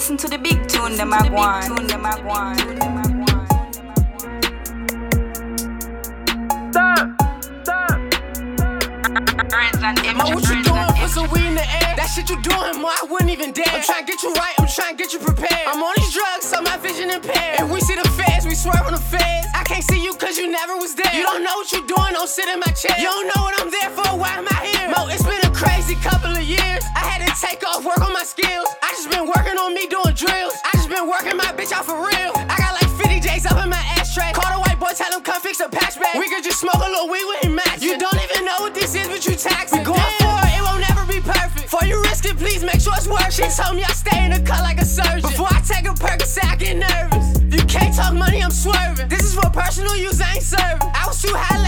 listen to the big tune, them I want. Tune, them I want. What you doing? Put some weed in the air. That shit you doing, ma, I wouldn't even dare. I'm trying to get you right, I'm trying to get you prepared. I'm on these drugs, so my vision impaired. If we see the feds, we swerve on the feds. I can't see you cause you never was there. You don't know what you doing, don't sit in my chair. You don't know what I'm there for, why am I here? Mo, it's been a crazy couple of years. I had to take off, work on my skills. Been working my bitch out for real. I got like 50 J's up in my ashtray. Call the white boy, tell him come fix a patch back. We could just smoke a little weed with him match. You don't even know what this is, but you taxing. We going for it, it won't never be perfect. Before you risk it, please make sure it's worth it. She told me I stay in the cut like a surgeon. Before I take a Percocet, I get nervous. You can't talk money, I'm swerving. This is for personal use, I ain't serving. I was too high